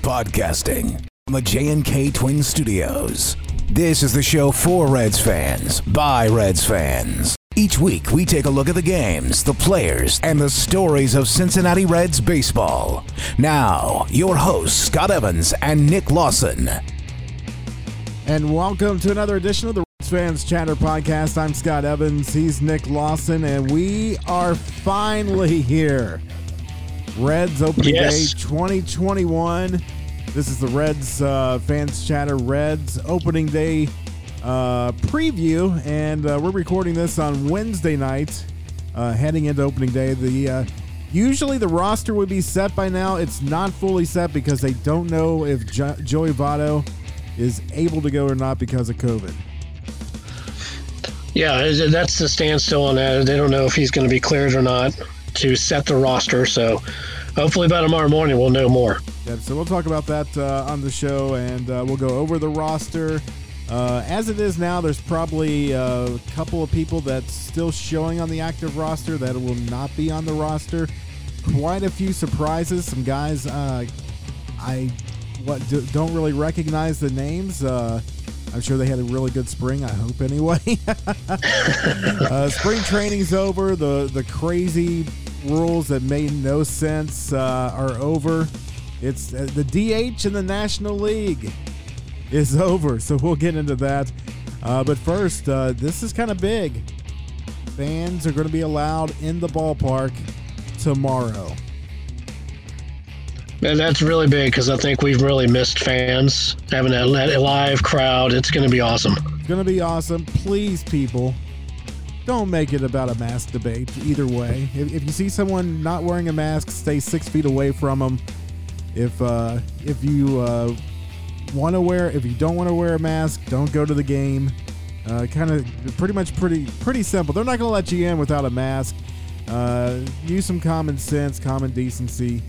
Podcasting from the J&K Twin Studios. This is the show for Reds fans, by Reds fans. Each week, we take a look at the games, the players, and the stories of Cincinnati Reds baseball. Now, your hosts, Scott Evans and Nick Lawson. And welcome to another edition of the Reds Fans Chatter Podcast. I'm Scott Evans. He's Nick Lawson, and we are finally here. Reds Opening Yes. Day 2021. This is the Reds uh, Fans Chatter Reds Opening Day uh, preview, and uh, we're recording this on Wednesday night, uh, heading into Opening Day. The uh, usually the roster would be set by now. It's not fully set because they don't know if jo- Joey Votto is able to go or not because of COVID. Yeah, that's the standstill on that. They don't know if he's going to be cleared or not to set the roster. So hopefully by tomorrow morning we'll know more. Yeah, so we'll talk about that uh, on the show, and uh, we'll go over the roster. Uh, as it is now, there's probably a couple of people that's still showing on the active roster that will not be on the roster. Quite a few surprises. Some guys uh, I what do, don't really recognize the names. I'm sure they had a really good spring. I hope anyway. uh, spring training's over. The the crazy rules that made no sense uh, are over. It's uh, the DH in the National League is over, so we'll get into that. Uh, but first, uh, this is kind of big. Fans are going to be allowed in the ballpark tomorrow. And that's really big because I think we've really missed fans having that live crowd. It's going to be awesome. It's going to be awesome. Please, people, don't make it about a mask debate either way. If, if you see someone not wearing a mask, stay six feet away from them. If uh, if you uh, want to wear, if you don't want to wear a mask, don't go to the game. Uh, kind of pretty much pretty pretty simple. They're not going to let you in without a mask. Uh, use some common sense, common decency,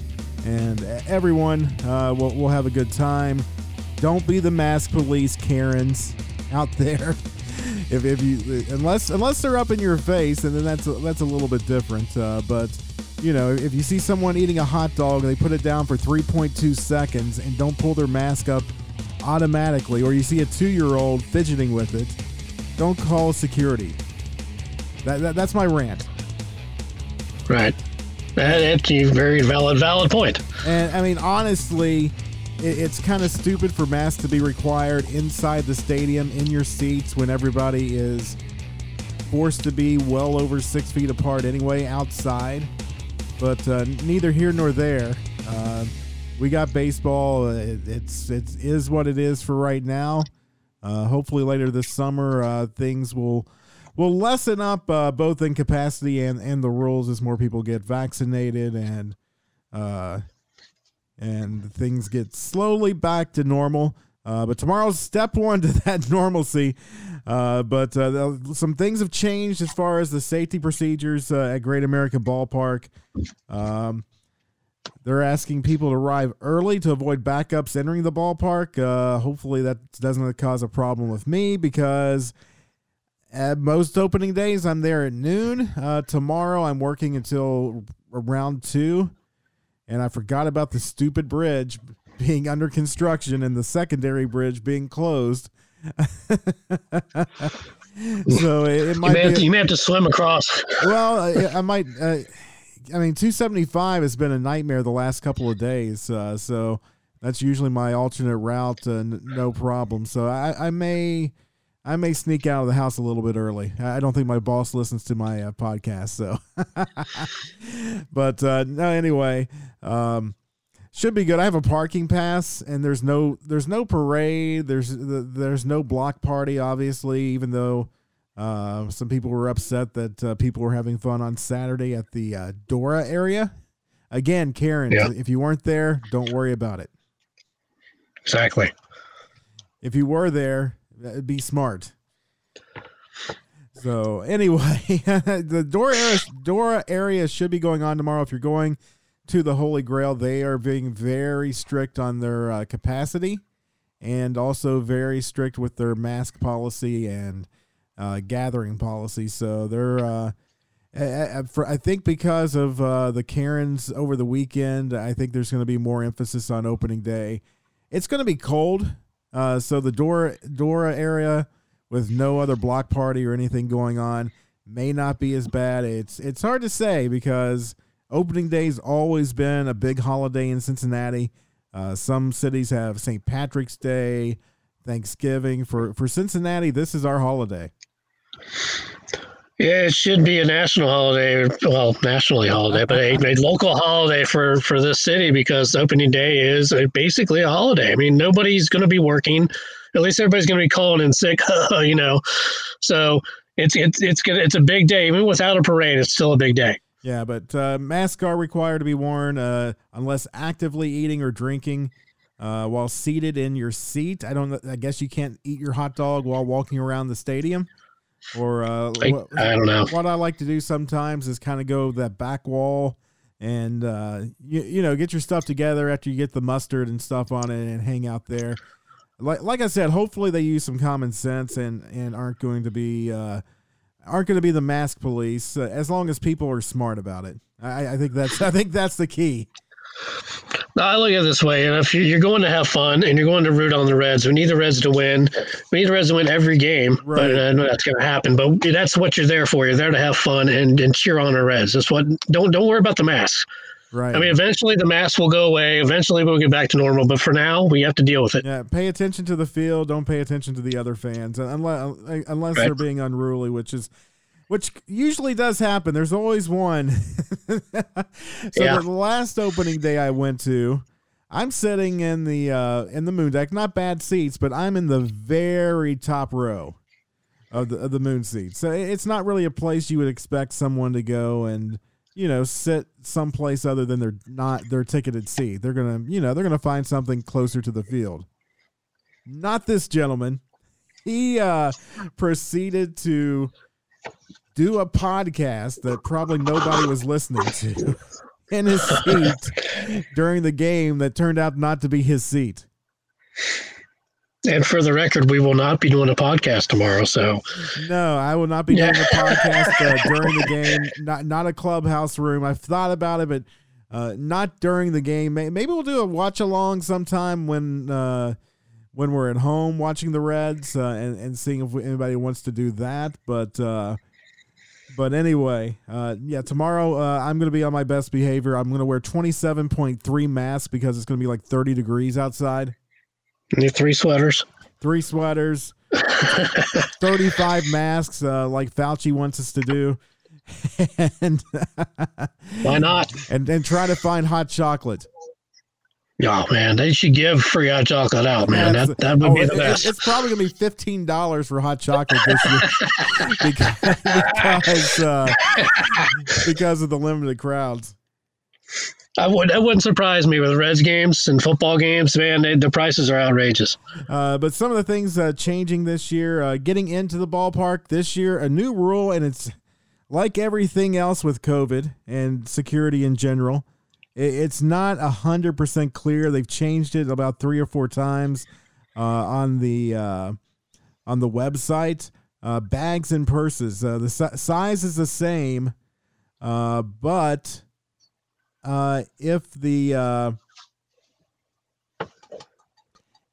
and everyone uh, will we'll have a good time. Don't be the mask police, Karens out there. if, if you unless unless they're up in your face, and then that's a, that's a little bit different. Uh, but you know, if you see someone eating a hot dog and they put it down for 3.2 seconds and don't pull their mask up automatically, or you see a two-year-old fidgeting with it, don't call security. That, that that's my rant. Right. That- That's a very valid, valid point. And I mean, honestly, it, it's kind of stupid for masks to be required inside the stadium in your seats when everybody is forced to be well over six feet apart anyway outside. But uh, neither here nor there. Uh, we got baseball. It, it's it is what it is for right now. Uh, hopefully later this summer uh, things will will lessen up uh, both in capacity and and the rules as more people get vaccinated and uh, and things get slowly back to normal. Uh, but tomorrow's step one to that normalcy. Uh, but uh, some things have changed as far as the safety procedures uh, at Great American Ballpark. Um, they're asking people to arrive early to avoid backups entering the ballpark. Uh, hopefully, that doesn't cause a problem with me because at most opening days, I'm there at noon. Uh, tomorrow, I'm working until around two and I forgot about the stupid bridge being under construction and the secondary bridge being closed. so it, it You might may, have to, you may have to swim across. Well, I, I might. Uh, I mean, 275 has been a nightmare the last couple of days. Uh, so that's usually my alternate route, uh, n- no problem. So I, I may. I may sneak out of the house a little bit early. I don't think my boss listens to my uh, podcast, so. but uh, no, anyway, um, should be good. I have a parking pass, and there's no there's no parade. There's there's no block party, obviously. Even though uh, some people were upset that uh, people were having fun on Saturday at the uh, Dora area. Again, Karen, Yeah. if you weren't there, don't worry about it. Exactly. If you were there, uh, be smart. So anyway, the Dora area, Dora area should be going on tomorrow. If you're going to the Holy Grail, they are being very strict on their uh, capacity, and also very strict with their mask policy and uh, gathering policy. So they're uh, I think because of uh, the Karens over the weekend, I think there's going to be more emphasis on opening day. It's going to be cold, uh, so the Dora Dora area with no other block party or anything going on may not be as bad. It's it's hard to say because opening day's always been a big holiday in Cincinnati. Uh, some cities have St. Patrick's Day, Thanksgiving. For for Cincinnati, this is our holiday. Yeah, it should be a national holiday, well, nationally holiday, but a, a, local holiday for for this city because opening day is basically a holiday. I mean, nobody's going to be working. At least everybody's going to be calling in sick, you know. So it's it's it's gonna it's a big day. Even without a parade, it's still a big day. Yeah, but uh, masks are required to be worn uh, unless actively eating or drinking uh, while seated in your seat. I don't. I guess you can't eat your hot dog while walking around the stadium. Or uh, I, what, I don't know. What I like to do sometimes is kind of go that back wall and uh, you, you know get your stuff together after you get the mustard and stuff on it and hang out there. Like like I said, hopefully they use some common sense and and aren't going to be uh, aren't going to be the mask police uh, as long as people are smart about it. I, I think that's I think that's the key. I look at it this way, and if you're going to have fun and you're going to root on the Reds, we need the Reds to win. We need the Reds to win every game, right. but I know that's going to happen. But that's what you're there for. You're there to have fun and, and cheer on the Reds. That's what. Don't don't worry about the mask. Right. I mean, eventually the mask will go away. Eventually we'll get back to normal. But for now, we have to deal with it. Yeah. Pay attention to the field. Don't pay attention to the other fans, unless unless right. they're being unruly, which is which usually does happen. There's always one. so yeah. the last opening day I went to, I'm sitting in the uh, in the moon deck, not bad seats, but I'm in the very top row of the of the moon seat. So it's not really a place you would expect someone to go and you know sit someplace other than their not their ticketed seat. They're gonna you know they're gonna find something closer to the field. Not this gentleman. He uh, proceeded to do a podcast that probably nobody was listening to in his seat during the game that turned out not to be his seat. And for the record, we will not be doing a podcast tomorrow. So, no, I will not be doing a podcast uh, during the game. Not not a clubhouse room. I've thought about it, but uh, not during the game. Maybe we'll do a watch along sometime when uh, when we're at home watching the Reds uh, and and seeing if anybody wants to do that. But uh, but anyway, uh, yeah, tomorrow uh, I'm going to be on my best behavior. I'm going to wear 27.3 masks because it's going to be like 30 degrees outside. Need three sweaters. Three sweaters. 35 masks, uh, like Fauci wants us to do. and why not? And and try to find hot chocolate. Oh man, they should give free hot chocolate out, man. that that would oh, be the best. It's probably gonna be fifteen dollars for hot chocolate this year because because, uh, because of the limited crowds. I would that wouldn't surprise me with Reds games and football games, man. They, the prices are outrageous. Uh, but some of the things uh, changing this year, uh, getting into the ballpark this year, a new rule, and it's like everything else with COVID and security in general it's not a hundred percent clear. They've changed it about three or four times uh, on the uh, on the website. Uh, bags and purses. Uh, the si- size is the same, uh, but uh, if the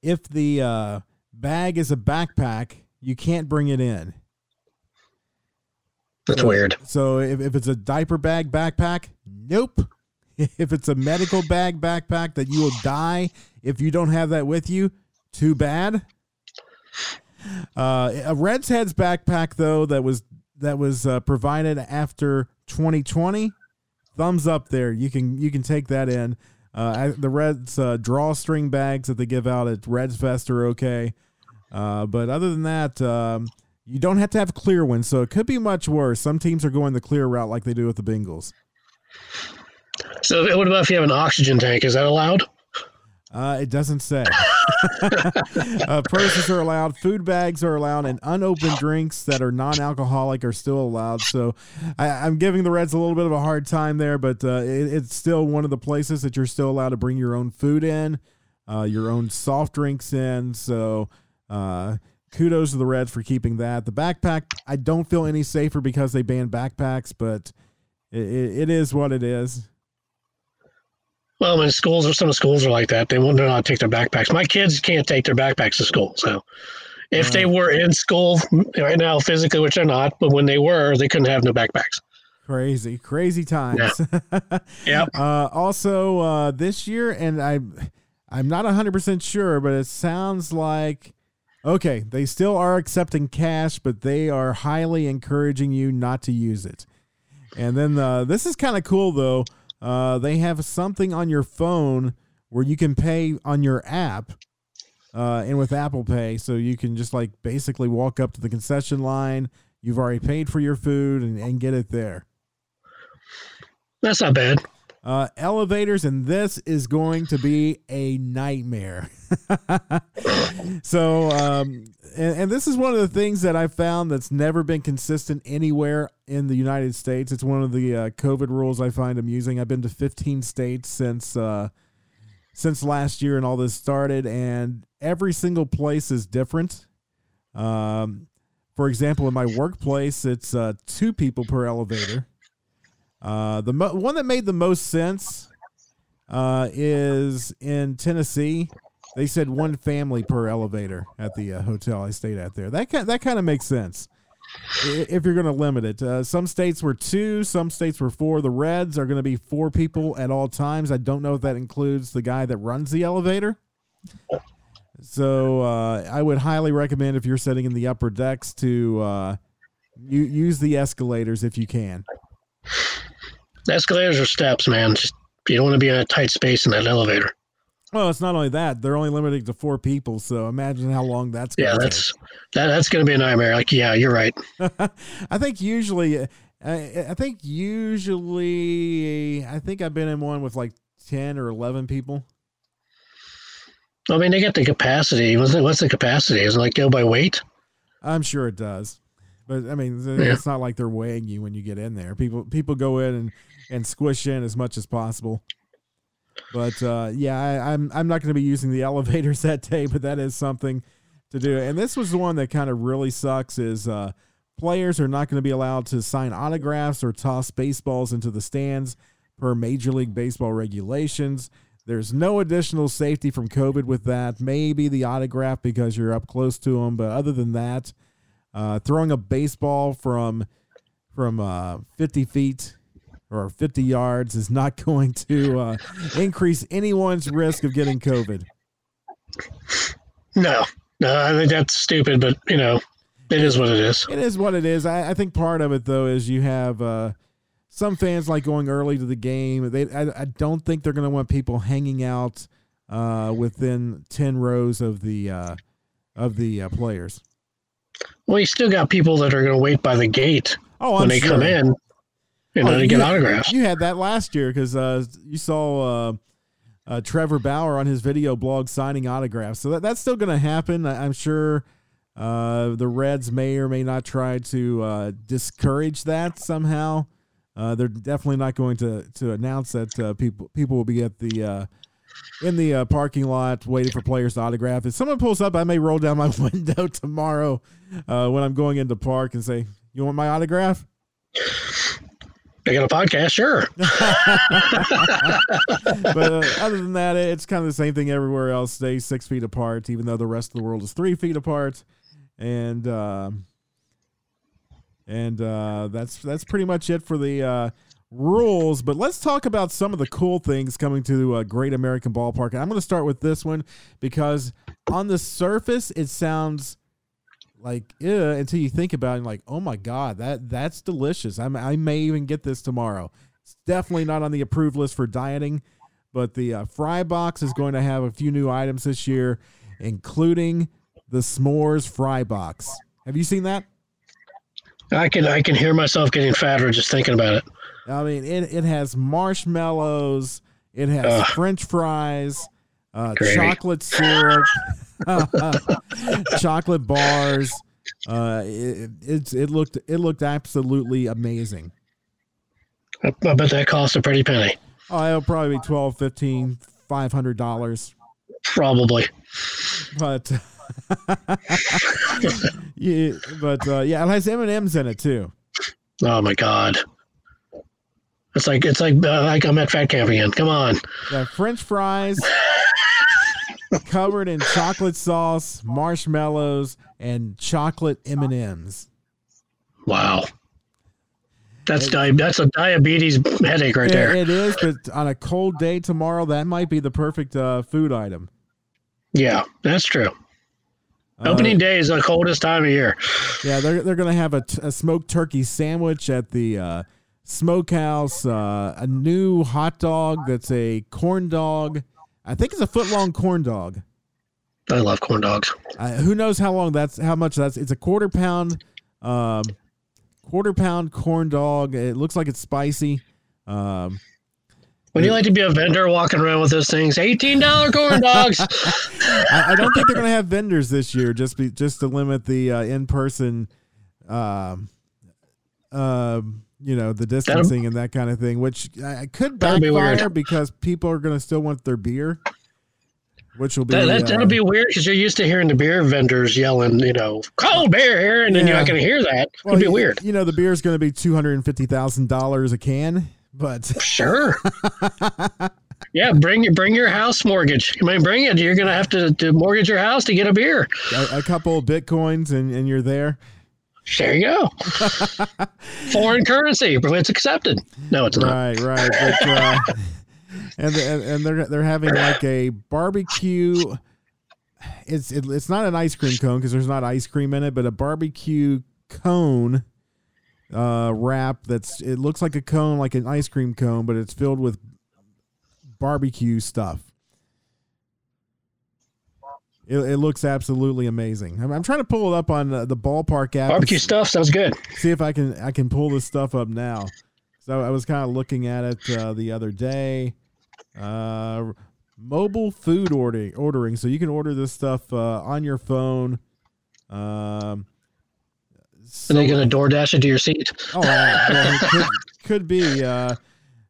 if the bag is a backpack, you can't bring it in. That's so, weird. So if, if it's a diaper bag backpack, nope. if it's a medical bag backpack that you will die if you don't have that with you, too bad. Uh, a Reds Heads backpack though that was that was uh, provided after 2020. Thumbs up there. You can you can take that in. Uh, the Reds uh, drawstring bags that they give out at Reds Fest are okay, uh, but other than that, um, you don't have to have clear ones, so it could be much worse. Some teams are going the clear route like they do with the Bengals. So, what about if you have an oxygen tank? Is that allowed? Uh, it doesn't say. uh, purses are allowed, food bags are allowed, and unopened drinks that are non-alcoholic are still allowed. So, I, am giving the Reds a little bit of a hard time there, but uh, it, it's still one of the places that you're still allowed to bring your own food in, uh, your own soft drinks in. So, uh, kudos to the Reds for keeping that. The backpack, I don't feel any safer because they banned backpacks, but it, it is what it is. Well, when schools or some schools are like that, they won't know how to take their backpacks. My kids can't take their backpacks to school. So if right. they were in school right now physically, which they're not, but when they were, they couldn't have no backpacks. Crazy, crazy times. Yeah. yep. Uh, also, uh, this year, and I, I'm not 100% sure, but it sounds like okay, they still are accepting cash, but they are highly encouraging you not to use it. And then uh, this is kind of cool though. Uh, they have something on your phone where you can pay on your app uh, and with Apple Pay. So you can just like basically walk up to the concession line. You've already paid for your food and, and get it there. That's not bad. Uh, elevators, and this is going to be a nightmare. so, um, and, and, this is one of the things that I found that's never been consistent anywhere in the United States. It's one of the uh, COVID rules I find amusing. I've been to 15 states since uh, since last year and all this started, and every single place is different. Um, for example, in my workplace, it's uh, two people per elevator. Uh, the mo- one that made the most sense uh, is in Tennessee. They said one family per elevator at the uh, hotel I stayed at there. That kind, that kind of makes sense if you're going to limit it. Uh, some states were two, some states were four. The Reds are going to be four people at all times. I don't know if that includes the guy that runs the elevator. So uh, I would highly recommend if you're sitting in the upper decks to uh, you, use the escalators if you can. Escalators are steps, man. Just you don't want to be in a tight space in that elevator. Well, it's not only that; they're only limited to four people. So imagine how long that's going yeah, that's that, that's going to be a nightmare. Like, yeah, you're right. I think usually, uh, I, I think usually, I think I've been in one with like ten or eleven people. I mean, they get the capacity. What's the, what's the capacity? Is it like go by weight? I'm sure it does. But I mean, yeah. it's not like they're weighing you when you get in there. People people go in and, and squish in as much as possible. But uh, yeah, I, I'm I'm not going to be using the elevators that day, but that is something to do. And this was the one that kind of really sucks is uh, players are not going to be allowed to sign autographs or toss baseballs into the stands per Major League Baseball regulations. There's no additional safety from COVID with that. Maybe the autograph because you're up close to them, but other than that, uh, throwing a baseball from from uh, 50 feet or 50 yards is not going to uh, increase anyone's risk of getting COVID. No, no, I think that's stupid, but you know, it is what it is. It is what it is. I, I think part of it though is you have uh, some fans like going early to the game. They, I, I don't think they're going to want people hanging out uh, within 10 rows of the uh, of the uh, players. Well, you still got people that are going to wait by the gate oh, when I'm they sure. come in, you know, oh, to get autographs. You had that last year because uh, you saw uh, uh, Trevor Bauer on his video blog signing autographs. So that, that's still going to happen. I, am sure uh, the Reds may or may not try to uh, discourage that somehow. Uh, they're definitely not going to to announce that people people will be at the in the uh, parking lot waiting for players to autograph. If someone pulls up, I may roll down my window tomorrow uh, when I'm going into park and say, "You want my autograph?" I got a podcast, sure. but uh, other than that, it's kind of the same thing everywhere else. Stay six feet apart, even though the rest of the world is three feet apart, and uh, and uh, that's that's pretty much it for the uh, rules, but let's talk about some of the cool things coming to a Great American Ballpark. And I'm going to start with this one because on the surface it sounds like yeah until you think about it like oh my god that that's delicious. I'm, i may even get this tomorrow. It's definitely not on the approved list for dieting but the uh, fry box is going to have a few new items this year including the s'mores fry box. Have you seen that? I can i can hear myself getting fatter just thinking about it I mean, it, it has marshmallows, it has Ugh. French fries, uh, chocolate syrup, chocolate bars. Uh, it, it's it looked it looked absolutely amazing. I, I bet that cost a pretty penny. Oh, it'll probably be 12 15 500 dollars probably but yeah, but uh, yeah, it has M and M's in it too. Oh my god. It's like it's like uh, like I'm at fat camp again. Come on. French fries covered in chocolate sauce, marshmallows, and chocolate M and M's. Wow. That's di- that's a diabetes headache right there. It is, but on a cold day tomorrow, that might be the perfect uh, food item. Yeah, that's true. Uh, Opening day is the coldest time of year. Yeah, they're they're gonna have a, t- a smoked turkey sandwich at the uh, smokehouse. Uh, a new hot dog that's a corn dog. I think it's a foot long corn dog. I love corn dogs. Uh, who knows how long that's how much that's? It's a quarter pound, um, quarter pound corn dog. It looks like it's spicy. Um, Would you like to be a vendor walking around with those things? Eighteen dollar corn dogs. I, I don't think they're gonna have vendors this year, just be just to limit the uh, in person, um, um, you know, the distancing and that kind of thing, which uh, could That'll be backfire because people are gonna still want their beer, which will be that, that, uh, that'll be weird because you're used to hearing the beer vendors yelling, you know, cold beer here, and then you're not going to hear that. well, It'll be you- weird. You know, the beer is going to be two hundred and fifty thousand dollars a can, but Sure. yeah, bring your bring your house mortgage. You might bring it. You're going to have to, to mortgage your house to get a beer. a, a couple of bitcoins and, and you're there. There you go. Foreign currency, but it's accepted. No, it's not. Right, right. Uh, and, and and they're they're having like a barbecue. It's it, it's not an ice cream cone because there's not ice cream in it, but a barbecue cone uh, wrap that's it looks like a cone, like an ice cream cone, but it's filled with barbecue stuff. It, it looks absolutely amazing. I'm, I'm trying to pull it up on uh, the ballpark app. Barbecue stuff sounds good. see if I can I can pull this stuff up now. So I was kind of looking at it uh, the other day. Uh, mobile food ordering ordering, so you can order this stuff uh, on your phone. Um, so, Are they going to DoorDash it to your seat? oh, well, could, could be. Uh,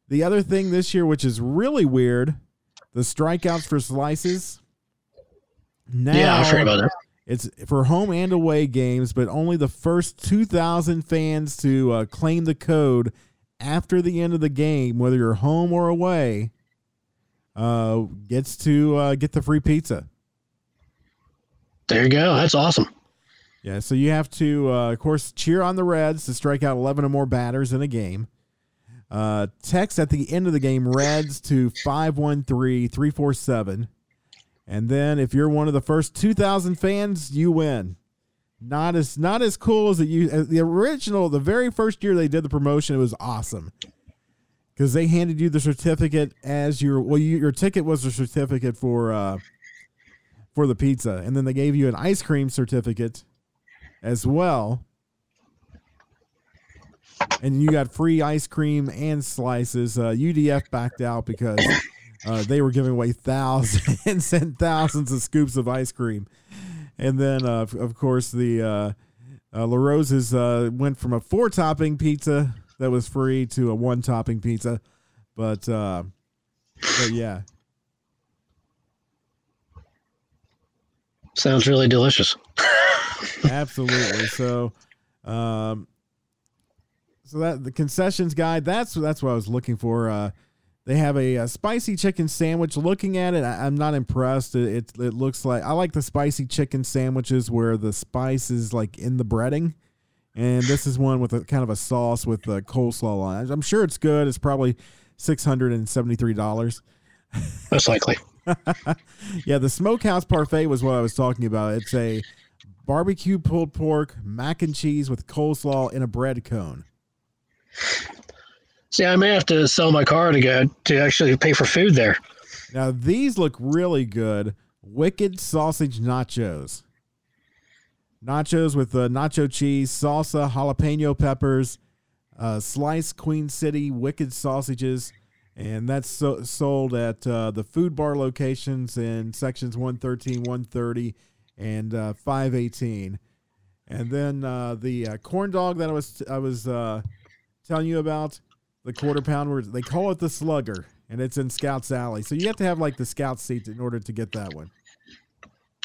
the other thing this year, which is really weird, the strikeouts for slices. Now, yeah, heard about that. it's for home and away games, but only the first 2,000 fans to uh, claim the code after the end of the game, whether you're home or away, uh, gets to uh, get the free pizza. There you go. That's awesome. Yeah, so you have to, uh, of course, cheer on the Reds to strike out 11 or more batters in a game. Uh, text at the end of the game Reds to 513 347. And then if you're one of the first 2,000 fans, you win. Not as not as cool as it you the original the very first year they did the promotion it was awesome. Because they handed you the certificate as your well you, your ticket was a certificate for uh for the pizza. And then they gave you an ice cream certificate as well. And you got free ice cream and slices. Uh, UDF backed out because uh, they were giving away thousands and thousands of scoops of ice cream and then uh, of- of course the uh, uh, LaRosa's uh, went from a four topping pizza that was free to a one topping pizza, but uh, but yeah, Sounds really delicious. absolutely. So, um, so that the concessions guide that's that's what I was looking for. Uh, they have a, a spicy chicken sandwich. Looking at it, I, I'm not impressed. It, it it looks like I like the spicy chicken sandwiches where the spice is like in the breading. And this is one with a kind of a sauce with uh, coleslaw on it. I'm sure it's good. It's probably six hundred and seventy three dollars. Most likely. Yeah, the smokehouse parfait was what I was talking about. It's a barbecue pulled pork, mac and cheese with coleslaw in a bread cone. See, I may have to sell my car to to actually pay for food there. Now these look really good. Wicked sausage nachos. Nachos with uh, nacho cheese, salsa, jalapeno peppers, uh, sliced Queen City wicked sausages, and that's so, sold at uh, the food bar locations in sections 113, 130, and uh, 518. And then uh, the uh, corn dog that I was I was uh, telling you about, the quarter pounder, they call it the slugger, and it's in Scouts Alley. So you have to have like the Scout seat in order to get that one.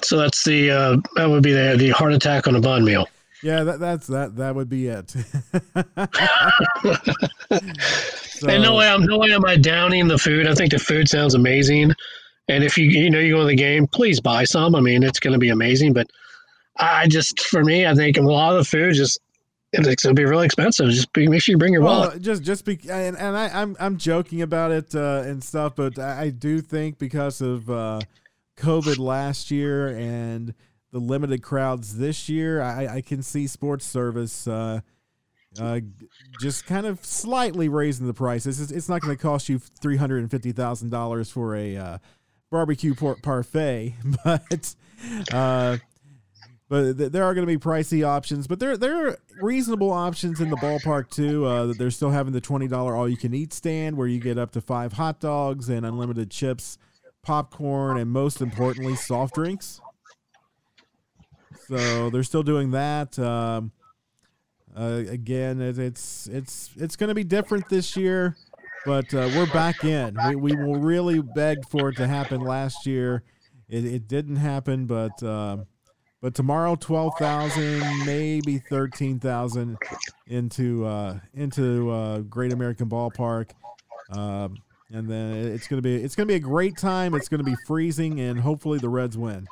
So that's the uh, that would be the the heart attack on a bun meal. Yeah, that, that's that. That would be it. so, and no way, I'm no way am I downing the food. I think the food sounds amazing. And if you you know you go to the game, please buy some. I mean, it's going to be amazing. But I just for me, I think a lot of the food just it's to be really expensive. Just be, make sure you bring your well, wallet. Just just be and, and I, I'm I'm joking about it uh, and stuff, but I do think because of uh, COVID last year and the limited crowds this year, I, I can see sports service. Uh, uh, just kind of slightly raising the prices. It's, it's not going to cost you three hundred and fifty thousand dollars for a uh, barbecue por- parfait, but uh, but th- there are going to be pricey options. But there there are reasonable options in the ballpark too. Uh, they're still having the twenty dollar all you can eat stand where you get up to five hot dogs and unlimited chips, popcorn, and most importantly, soft drinks. So they're still doing that. Um, uh, again, it's it's it's going to be different this year, but uh, we're back in. We, we really begged for it to happen last year. It, it didn't happen, but uh, but tomorrow twelve thousand, maybe thirteen thousand into uh, into uh, Great American Ballpark. Um, and then it's gonna be it's gonna be a great time. It's gonna be freezing, and hopefully the Reds win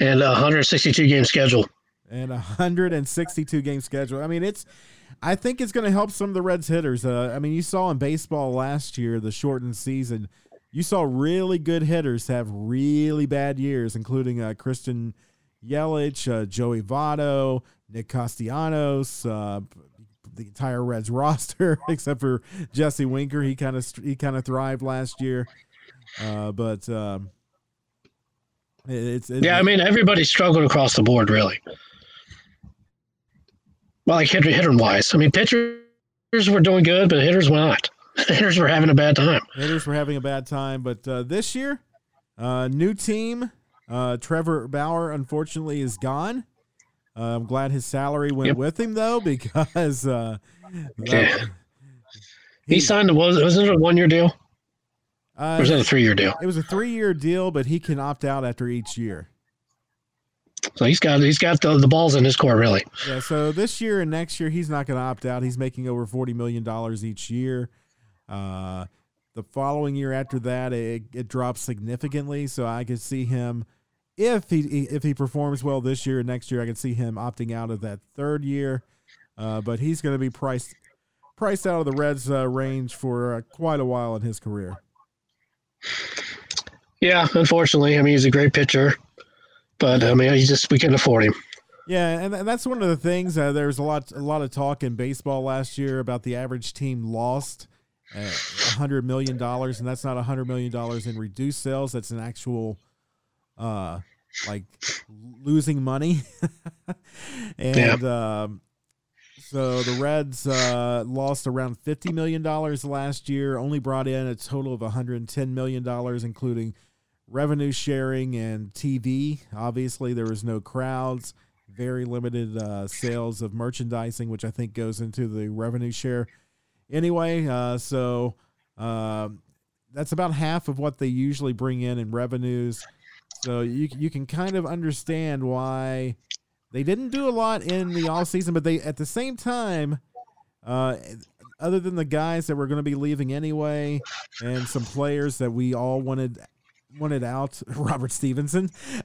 and a 162 game schedule. And a 162 game schedule. I mean, it's. I think it's going to help some of the Reds hitters. Uh, I mean, you saw in baseball last year, the shortened season, you saw really good hitters have really bad years, including uh, Christian Yelich, uh, Joey Votto, Nick Castellanos, uh, the entire Reds roster except for Jesse Winker. He kind of he kind of thrived last year, uh, but um, it's, it's, yeah, I mean everybody struggled across the board, really. Well, like hitter hitter wise, I mean pitchers were doing good, but hitters were not. hitters were having a bad time. Hitters were having a bad time, but uh, this year, uh, new team. Uh, Trevor Bauer unfortunately is gone. Uh, I'm glad his salary went yep. with him though, because uh, yeah. he, he signed. Was was it a one year deal? Uh, or was it a three year deal? It was a three year deal, but he can opt out after each year. So he's got he's got the, the balls in his court, really. Yeah. So this year and next year, he's not going to opt out. He's making over forty million dollars each year. Uh, the following year after that, it, it drops significantly. So I could see him if he if he performs well this year and next year, I could see him opting out of that third year. Uh, but he's going to be priced priced out of the Reds uh, range for uh, quite a while in his career. Yeah, unfortunately, I mean he's a great pitcher, but I mean he just we can't afford him. Yeah, and, and that's one of the things. Uh, there was a lot a lot of talk in baseball last year about the average team lost hundred million dollars, and that's not a hundred million dollars in reduced sales. That's an actual, uh, like losing money. and yeah. um, so the Reds uh, lost around $50 million last year, only brought in a total of $110 million, including revenue sharing and TV. Obviously, there was no crowds, very limited uh, sales of merchandising, which I think goes into the revenue share. Anyway, uh, so um, that's about half of what they usually bring in in revenues. So you you can kind of understand why they didn't do a lot in the off season, but they at the same time, uh, other than the guys that were going to be leaving anyway, and some players that we all wanted wanted out, Robert Stephenson.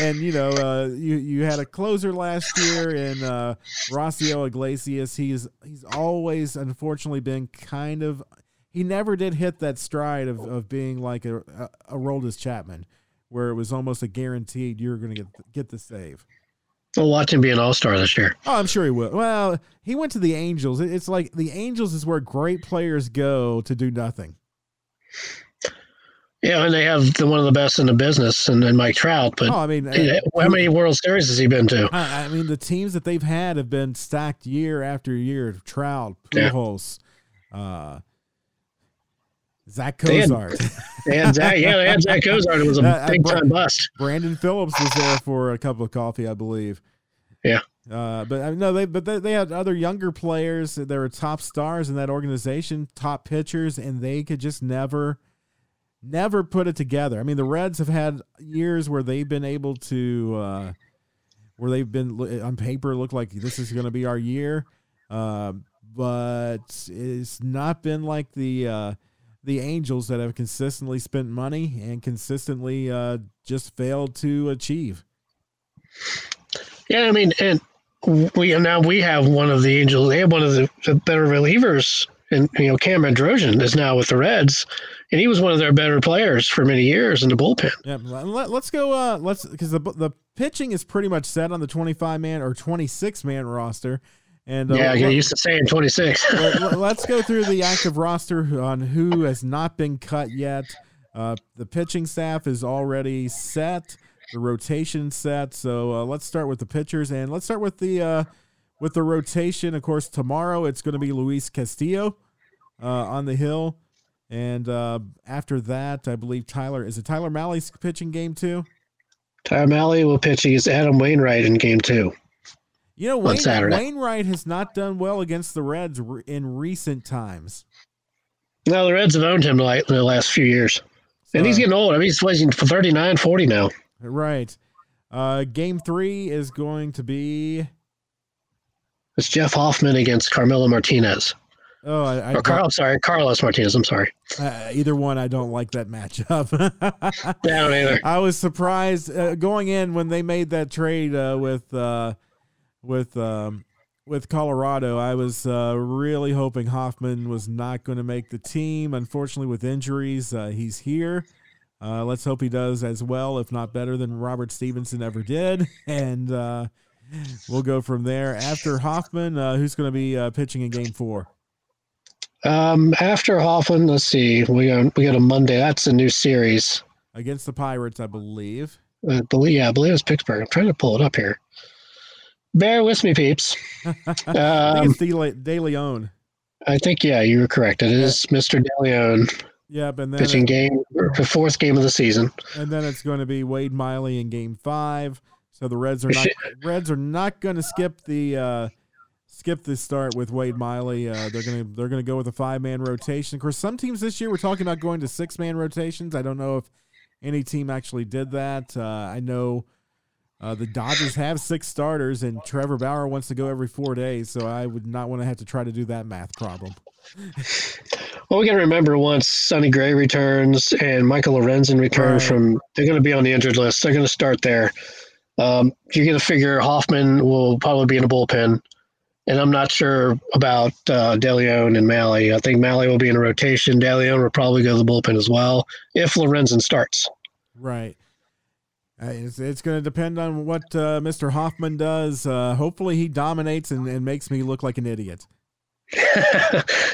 and you know, uh, you you had a closer last year in uh, Raisel Iglesias. He's he's always unfortunately been kind of he never did hit that stride of, of being like a, a, a Aroldis Chapman where it was almost a guaranteed you're going to get get the save. We'll watch him be an all star this year. Oh, I'm sure he will. Well, he went to the Angels. It's like the Angels is where great players go to do nothing. Yeah, and they have the, one of the best in the business, and, and Mike Trout. But oh, I mean, how many World Series has he been to? I, I, mean, the teams that they've had have been stacked year after year. Trout, Pujols, yeah. uh, Zach Cozart. They had, Zach, yeah, they had Zach Cozart. It was a uh, big time bust. Brandon Phillips was there for a cup of coffee, I believe. Yeah. Uh, but uh, no, they but they, they had other younger players. They were top stars in that organization, top pitchers, and they could just never, never put it together. I mean, the Reds have had years where they've been able to, uh, where they've been on paper look like this is going to be our year, uh, but it's not been like the uh, the Angels that have consistently spent money and consistently uh, just failed to achieve. Yeah, I mean, and we now we have one of the Angels. They have one of the, the better relievers, and you know, Cam Bedrosian is now with the Reds, and he was one of their better players for many years in the bullpen. Yeah, let, us go. Uh, let's because the the pitching is pretty much set on the twenty five man or twenty six man roster. And uh, yeah, I used to saying 26. let's go through the active roster on who has not been cut yet. Uh, the pitching staff is already set. The rotation set. So uh, let's start with the pitchers, and let's start with the uh, with the rotation. Of course, tomorrow it's going to be Luis Castillo on the hill, and uh, after that, I believe Tyler is it Tyler Mahle's pitching game two. Tyler Mahle will pitch against Adam Wainwright in game two. You know, Wayne, Wainwright has not done well against the Reds in recent times. No, the Reds have owned him like the last few years. And he's getting old. I mean, he's weighing 39, 40 now. Right. Uh, game three is going to be. It's Jeff Hoffman against Carmelo Martinez. Oh, I, I or Carl, I'm sorry, Carlos Martinez. I'm sorry. Uh, either one, I don't like that matchup. yeah, I don't either. I was surprised uh, going in when they made that trade uh, with uh, with um, with Colorado. I was uh, really hoping Hoffman was not going to make the team. Unfortunately, with injuries, uh, he's here. Uh, let's hope he does as well, if not better than Robert Stephenson ever did. And uh, we'll go from there. After Hoffman, uh, who's going to be uh, pitching in Game Four? Um, after Hoffman, let's see. We got we got a Monday. That's a new series against the Pirates, I believe. I believe, yeah, I believe it's Pittsburgh. I'm trying to pull it up here. Bear with me, peeps. um, I think it's De, De Leon. I think yeah, you were correct. It is yeah. Mr. De Leon. Yep, and then pitching it, game the fourth game of the season. And then it's going to be Wade Miley in Game Five. So the Reds are not Reds are not going to skip the uh, skip the start with Wade Miley. Uh, they're gonna they're gonna go with a five man rotation. Of course, some teams this year we're talking about going to six man rotations. I don't know if any team actually did that. Uh, I know uh, the Dodgers have six starters, and Trevor Bauer wants to go every four days, so I would not want to have to try to do that math problem. well, we got to remember once Sonny Gray returns and Michael Lorenzen returns right. from, they're going to be on the injured list. They're going to start there. Um, you're going to figure Hoffman will probably be in a bullpen. And I'm not sure about uh, DeLeon and Mahle. I think Mahle will be in a rotation. DeLeon will probably go to the bullpen as well if Lorenzen starts. Right. Uh, it's, it's going to depend on what uh, Mr. Hoffman does. Uh, hopefully, he dominates and, and makes me look like an idiot.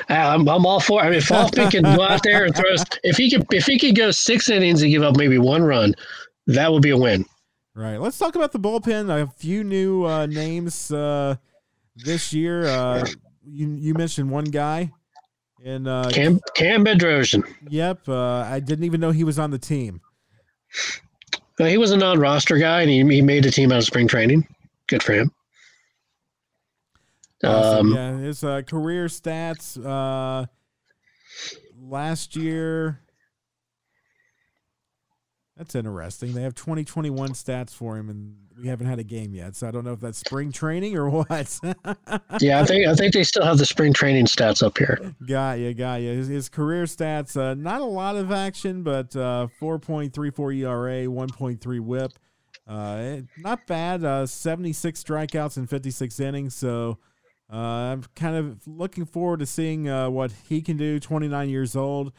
I'm, I'm all for. I mean, if Hoffman can go out there and throw, if he could, if he could go six innings and give up maybe one run, that would be a win. Right. Let's talk about the bullpen. A few new uh, names uh, this year. Uh, you you mentioned one guy. And Cam Cam Bedrosian. Yep, I didn't even know he was on the team. Uh, he was a non-roster guy, and he, he made a team out of spring training. Good for him. Um, yeah, his uh, career stats uh, last year that's interesting. They have 2021 stats for him, and we haven't had a game yet. So I don't know if that's spring training or what. yeah, I think I think they still have the spring training stats up here. Got you, got you. His, his career stats, uh, not a lot of action, but uh, 4.34 ERA, 1.3 WHIP. Uh, not bad. Uh, 76 strikeouts in 56 innings. So uh, I'm kind of looking forward to seeing uh, what he can do. 29 years old.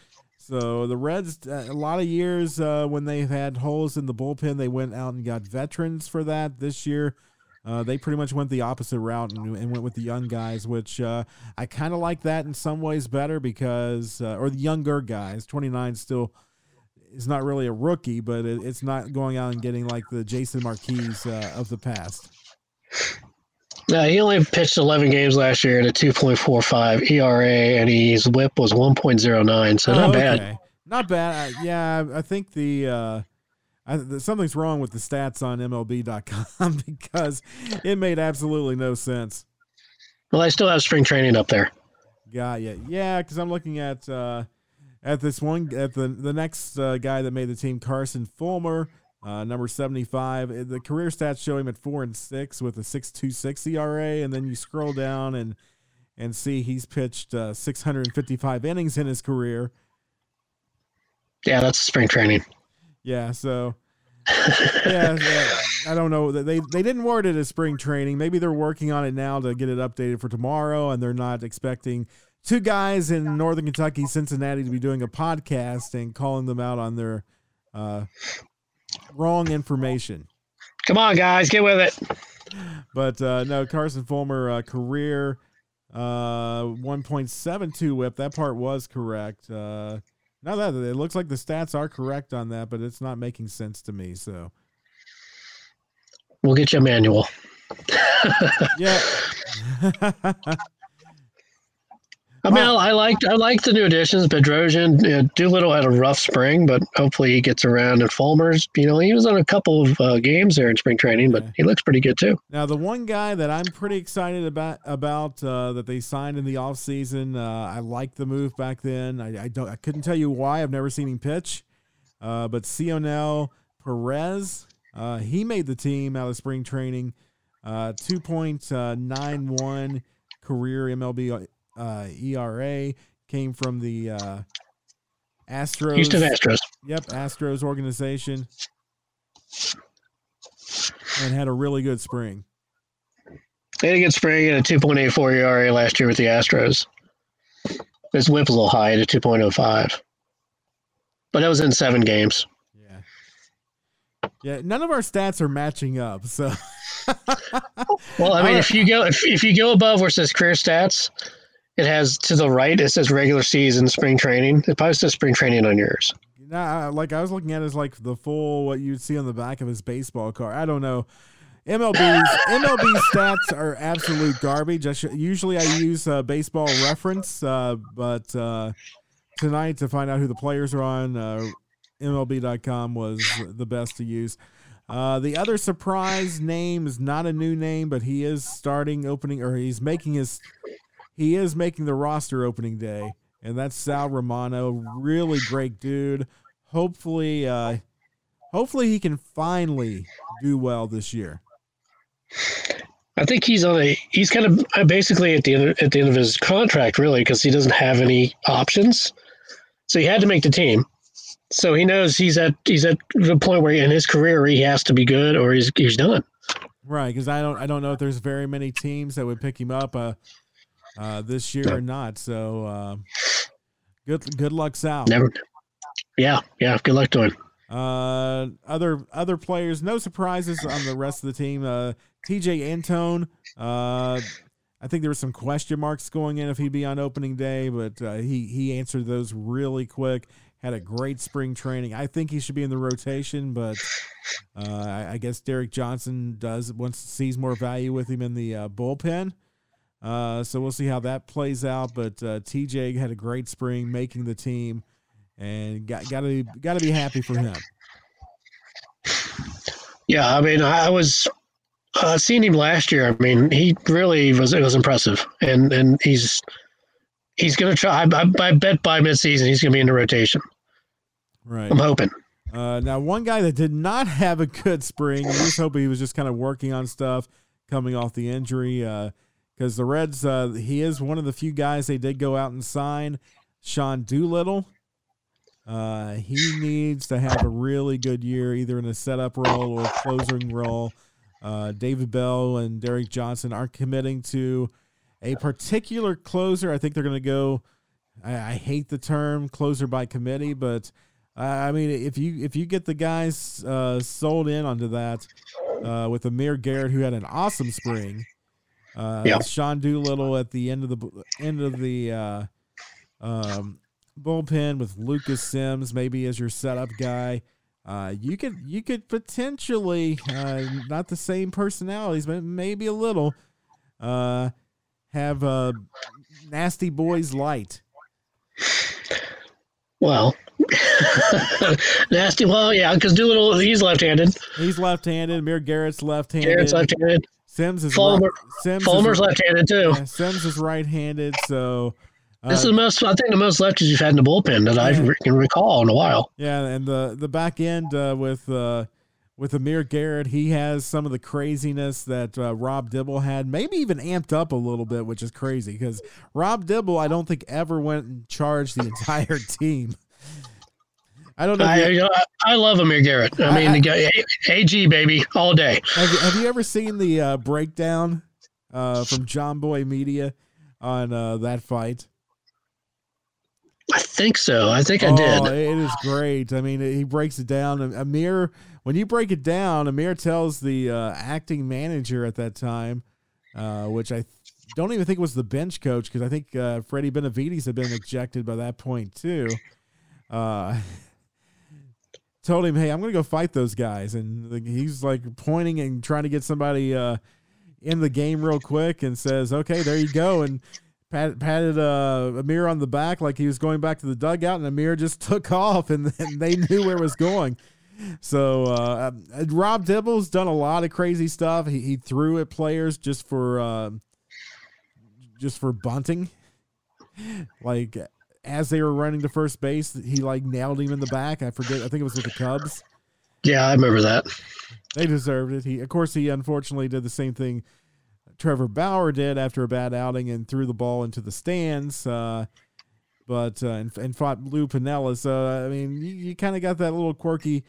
So the Reds, uh, a lot of years uh, when they've had holes in the bullpen, they went out and got veterans for that. This year, uh, they pretty much went the opposite route and, and went with the young guys, which uh, I kind of like that in some ways better because, uh, or the younger guys. Twenty nine still is not really a rookie, but it, it's not going out and getting like the Jason Marquis uh, of the past. Yeah, he only pitched 11 games last year at a 2.45 ERA, and his WHIP was 1.09. So not oh, okay. bad. Not bad. Uh, yeah, I think the, uh, I, the something's wrong with the stats on MLB.com because it made absolutely no sense. Well, I still have spring training up there. Got you. Yeah, because I'm looking at uh, at this one at the the next uh, guy that made the team, Carson Fulmer, uh, number seventy five. The career stats show him at four and six with a six two six ERA, and then you scroll down and and see he's pitched uh, six hundred and fifty five innings in his career. Yeah, that's spring training. Yeah, so yeah, yeah, I don't know. They they didn't word it as spring training. Maybe they're working on it now to get it updated for tomorrow, and they're not expecting two guys in Northern Kentucky, Cincinnati, to be doing a podcast and calling them out on their uh, wrong information. Come on, guys, get with it. But uh, no, Carson Fulmer uh, career uh, 1.72 whip. That part was correct. Uh, now that it looks like the stats are correct on that, but it's not making sense to me. So we'll get you a manual. yeah. I mean, I, I liked I liked the new additions. Bedrosian, you know, Doolittle had a rough spring, but hopefully he gets around. And Fulmer's, you know, he was on a couple of uh, games there in spring training, but he looks pretty good too. Now, the one guy that I'm pretty excited about about uh, that they signed in the offseason, uh, I liked the move back then. I, I, don't I couldn't tell you why. I've never seen him pitch, uh, but Cionel Perez, uh, he made the team out of spring training. Uh, 2.91 career MLB uh, ERA came from the uh, Astros. Houston Astros. Yep, Astros organization, and had a really good spring. They had a good spring and a 2.84 ERA last year with the Astros. His whip was a little high at a 2.05, but that was in seven games. Yeah, yeah. None of our stats are matching up, so. well, I mean, if you go if, if you go above where it says career stats, it has to the right. It says regular season, spring training. It probably says spring training on yours. Nah, like I was looking at is like the full what you'd see on the back of his baseball card. I don't know. MLB's MLB stats are absolute garbage. I should, usually I use uh, baseball reference, uh, but uh, tonight to find out who the players are on, uh, MLB.com was the best to use. Uh, the other surprise name is not a new name, but he is starting opening or he's making his he is making the roster opening day, and that's Sal Romano. Really great dude. Hopefully, uh, hopefully he can finally do well this year. I think he's on a he's kind of uh, basically at the end at the end of his contract, really, because he doesn't have any options. So he had to make the team. So he knows he's at he's at the point where in his career he has to be good or he's he's done. Right, because I don't I don't know if there's very many teams that would pick him up. Uh, uh, this year or not. So uh, good good luck, Sal. Never. Yeah, yeah. Good luck to him. Uh, other other players, no surprises on the rest of the team. Uh, Tejay Antone. Uh, I think there were some question marks going in if he'd be on opening day, but uh, he he answered those really quick. Had a great spring training. I think he should be in the rotation, but uh, I, I, guess Derek Johnson does once sees more value with him in the uh, bullpen. Uh, so we'll see how that plays out. But uh, TJ had a great spring, making the team, and got got to got to be happy for him. Yeah, I mean, I was uh, seeing him last year. I mean, he really was it was impressive, and and he's he's going to try. I, I, bet by midseason he's going to be in the rotation. Right, I'm hoping. Uh, now, one guy that did not have a good spring, I was hoping he was just kind of working on stuff coming off the injury. Uh, because the Reds, uh, he is one of the few guys they did go out and sign. Sean Doolittle. Uh, he needs to have a really good year, either in a setup role or closing role. Uh, David Bell and Derek Johnson aren't committing to a particular closer. I think they're going to go. I, I, hate the term closer by committee, but uh, I mean, if you if you get the guys uh, sold in onto that uh, with Amir Garrett, who had an awesome spring, uh, yeah. Sean Doolittle at the end of the end of the uh, um, bullpen with Lucas Sims maybe as your setup guy. Uh, you could you could potentially uh, not the same personalities, but maybe a little uh, have a nasty boys light. Well, nasty. Well, yeah, because Doolittle he's left-handed. He's left-handed. Amir Garrett's left-handed. Garrett's left-handed. Sims is Fulmer, right, Sims Fulmer's is, left-handed too. Yeah, Sims is right-handed, so This is the most, I think, the most lefties you've had in the bullpen that I can recall in a while. Yeah, and the the back end uh, with uh, with Amir Garrett, he has some of the craziness that uh, Rob Dibble had, maybe even amped up a little bit, which is crazy because Rob Dibble, I don't think ever went and charged the entire team. I don't know. I, you, I, I love Amir Garrett. I mean, I- the guy, AG baby, all day. have, you, have you ever seen the uh, breakdown uh, from Jomboy Media on uh, that fight? I think so. I think I oh, did. it is great. I mean, he breaks it down. Amir, when you break it down, Amir tells the uh, acting manager at that time, uh, which I don't even think was the bench coach because I think uh, Freddie Benavides had been ejected by that point too. Uh, told him, "Hey, I'm going to go fight those guys," and he's like pointing and trying to get somebody uh, in the game real quick, and says, "Okay, there you go." And pat, patted uh, Amir on the back like he was going back to the dugout, and Amir just took off, and, they knew where it was going. So uh, uh, Rob Dibble's done a lot of crazy stuff. He, he threw at players just for uh, just for bunting, like as they were running to first base, he like nailed him in the back. I forget. I think it was with the Cubs. Yeah, I remember that. They deserved it. He, of course, he unfortunately did the same thing Trevor Bauer did after a bad outing and threw the ball into the stands. Uh, but uh, and, and fought Lou Piniella. So I mean, you, you kind of got that little quirky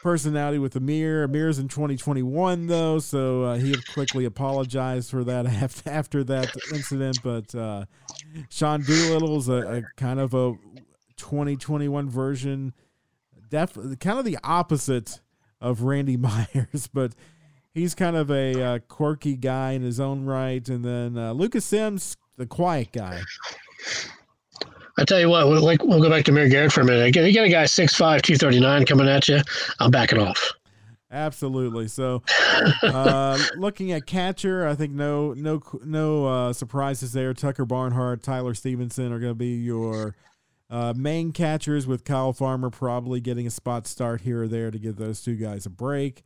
personality with Amir. Amir's in 2021 though, so uh, he quickly apologized for that after that incident. But uh, Sean Doolittle's a, a kind of a 2021 version, def kind of the opposite of Randy Myers, but he's kind of a uh, quirky guy in his own right. And then uh, Lucas Sims, the quiet guy. I tell you what, we'll, like, we'll go back to Amir Garrett for a minute. You get a guy 6'5", 239 coming at you, I'm backing off. Absolutely. So, uh, looking at catcher, I think no no no uh, surprises there. Tucker Barnhart, Tyler Stephenson are going to be your uh, main catchers, with Kyle Farmer probably getting a spot start here or there to give those two guys a break.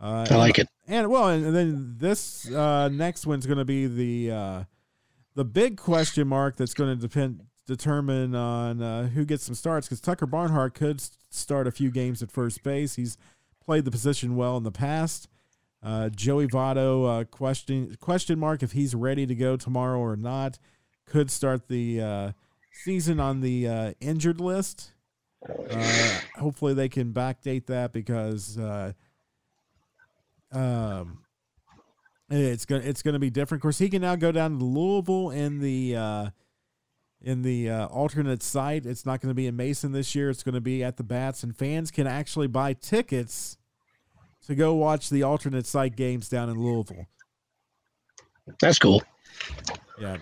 Uh, I like it. And well, and then this uh, next one's going to be the uh, the big question mark that's going to depend determine on uh, who gets some starts because Tucker Barnhart could start a few games at first base. He's played the position well in the past. Uh, Joey Votto uh, question question mark if he's ready to go tomorrow or not. Could start the uh, season on the uh, injured list. Uh, hopefully they can backdate that because um, it's gonna it's gonna be different. Of course, he can now go down to Louisville in the in the uh, alternate site. It's not going to be in Mason this year. It's going to be at the Bats, and fans can actually buy tickets to go watch the alternate site games down in Louisville. That's cool. Yeah.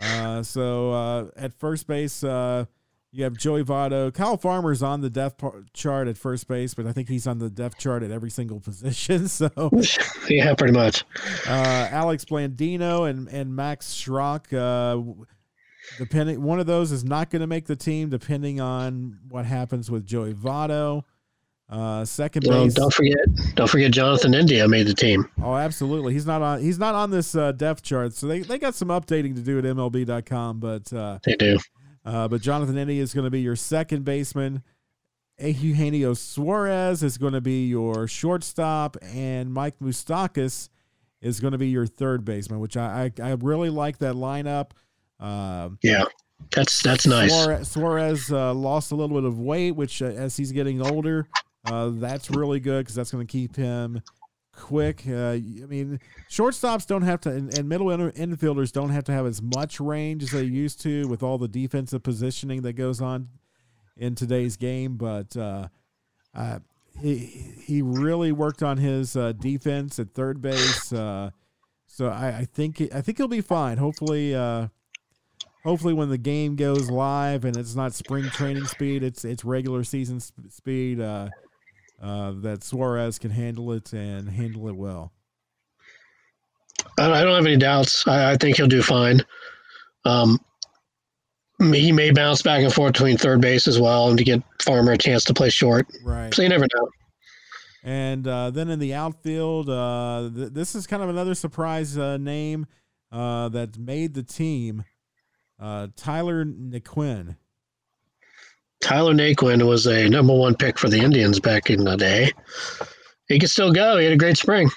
Uh, so uh, at first base, uh, you have Joey Votto. Kyle Farmer's on the depth par- chart at first base, but I think he's on the depth chart at every single position. So Yeah, pretty much. uh, Alex Blandino and and Max Schrock. Depending, one of those is not going to make the team, depending on what happens with Joey Votto. Uh, second Well, base. don't forget, don't forget Jonathan India made the team. Oh, absolutely. He's not on. He's not on this uh, depth chart. So they, they got some updating to do at MLB.com. But uh, They do. uh, but Jonathan India is going to be your second baseman. Eugenio Suarez is going to be your shortstop, and Mike Moustakas is going to be your third baseman, which I I, I really like that lineup. Um, Yeah, that's that's nice. Suarez, Suarez uh, lost a little bit of weight, which uh, as he's getting older, uh, that's really good because that's going to keep him quick. Uh, I mean, shortstops don't have to, and, and middle in- infielders don't have to have as much range as they used to with all the defensive positioning that goes on in today's game. But uh, uh, he he really worked on his uh, defense at third base. Uh, so I, I think I think he'll be fine. Hopefully. Hopefully when the game goes live and it's not spring training speed, it's it's regular season sp- speed. Uh, uh, that Suarez can handle it and handle it well. I I don't have any doubts. I, I think he'll do fine. Um, he may bounce back and forth between third base as well, and to get Farmer a chance to play short. Right. So you never know. And uh, then in the outfield, uh, th- this is kind of another surprise uh, name uh, that made the team. Uh, Tyler Naquin. Tyler Naquin was a number one pick for the Indians back in the day. He could still go. He had a great spring.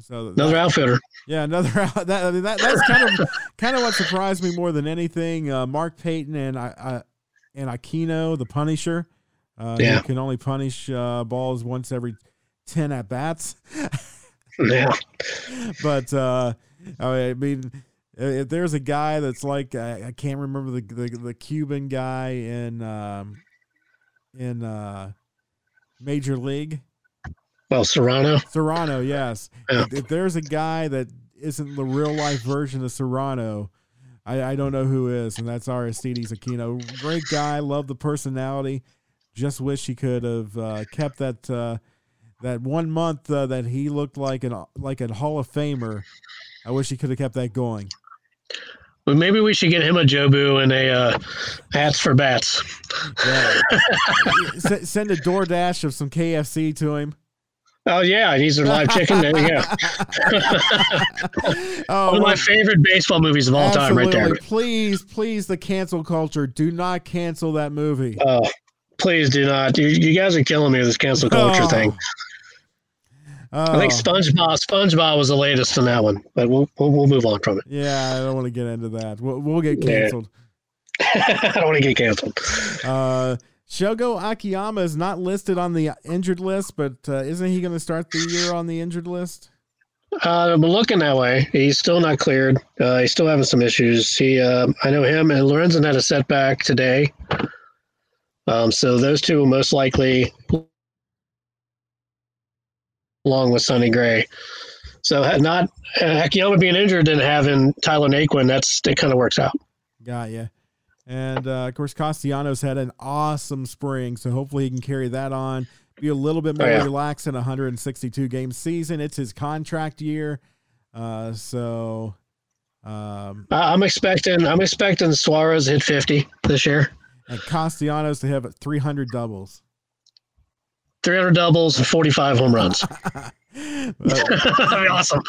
So Another that- outfitter. Yeah, another that, I mean, that that's kind of kind of what surprised me more than anything. Uh, Mark Payton and I, I and Aquino, the Punisher, uh, Yeah. can only punish uh, balls once every ten at bats. Yeah. but uh, I mean, if there's a guy that's like I, I can't remember the, the the Cuban guy in um, in uh, Major League. Well, Cerrano. Cerrano, yes. Yeah. If, if there's a guy that isn't the real life version of Cerrano, I, I don't know who is, and that's Aristides Aquino. Great guy, love the personality. Just wish he could have uh, kept that uh, that one month uh, that he looked like an like a Hall of Famer. I wish he could have kept that going. Well, maybe we should get him a Jobu and a uh, hats for bats. Yeah. S- send a DoorDash of some KFC to him. Oh yeah, he's a live chicken. There you go. Oh, One of my favorite baseball movies of all time, right there. Please, please, the cancel culture. Do not cancel that movie. Oh, please do not. You, you guys are killing me with this cancel culture Oh. thing. I think Oh, SpongeBob SpongeBob was the latest in that one, but we'll we'll, we'll move on from it. yeah, I don't want to get into that. We'll, we'll get Yeah. canceled. I don't want to get canceled. Uh, Shogo Akiyama is not listed on the injured list, but uh, isn't he going to start the year on the injured list? Uh, I'm looking that way. He's still not cleared. Uh, he's still having some issues. He, uh, I know him and Lorenzen had a setback today. Um, so those two will most likely, along with Sonny Gray. So not uh, Akiyama being injured and having Tyler Naquin, that's it. Kind of works out. Got ya. And uh, of course, Castellanos had an awesome spring, so hopefully he can carry that on. Be a little bit more Oh, yeah. relaxed in a 162 game season. It's his contract year, uh, so um, I'm expecting. I'm expecting Suarez hit 50 this year. and Castellanos to have 300 doubles. 300 doubles and 45 home runs. That'd be awesome.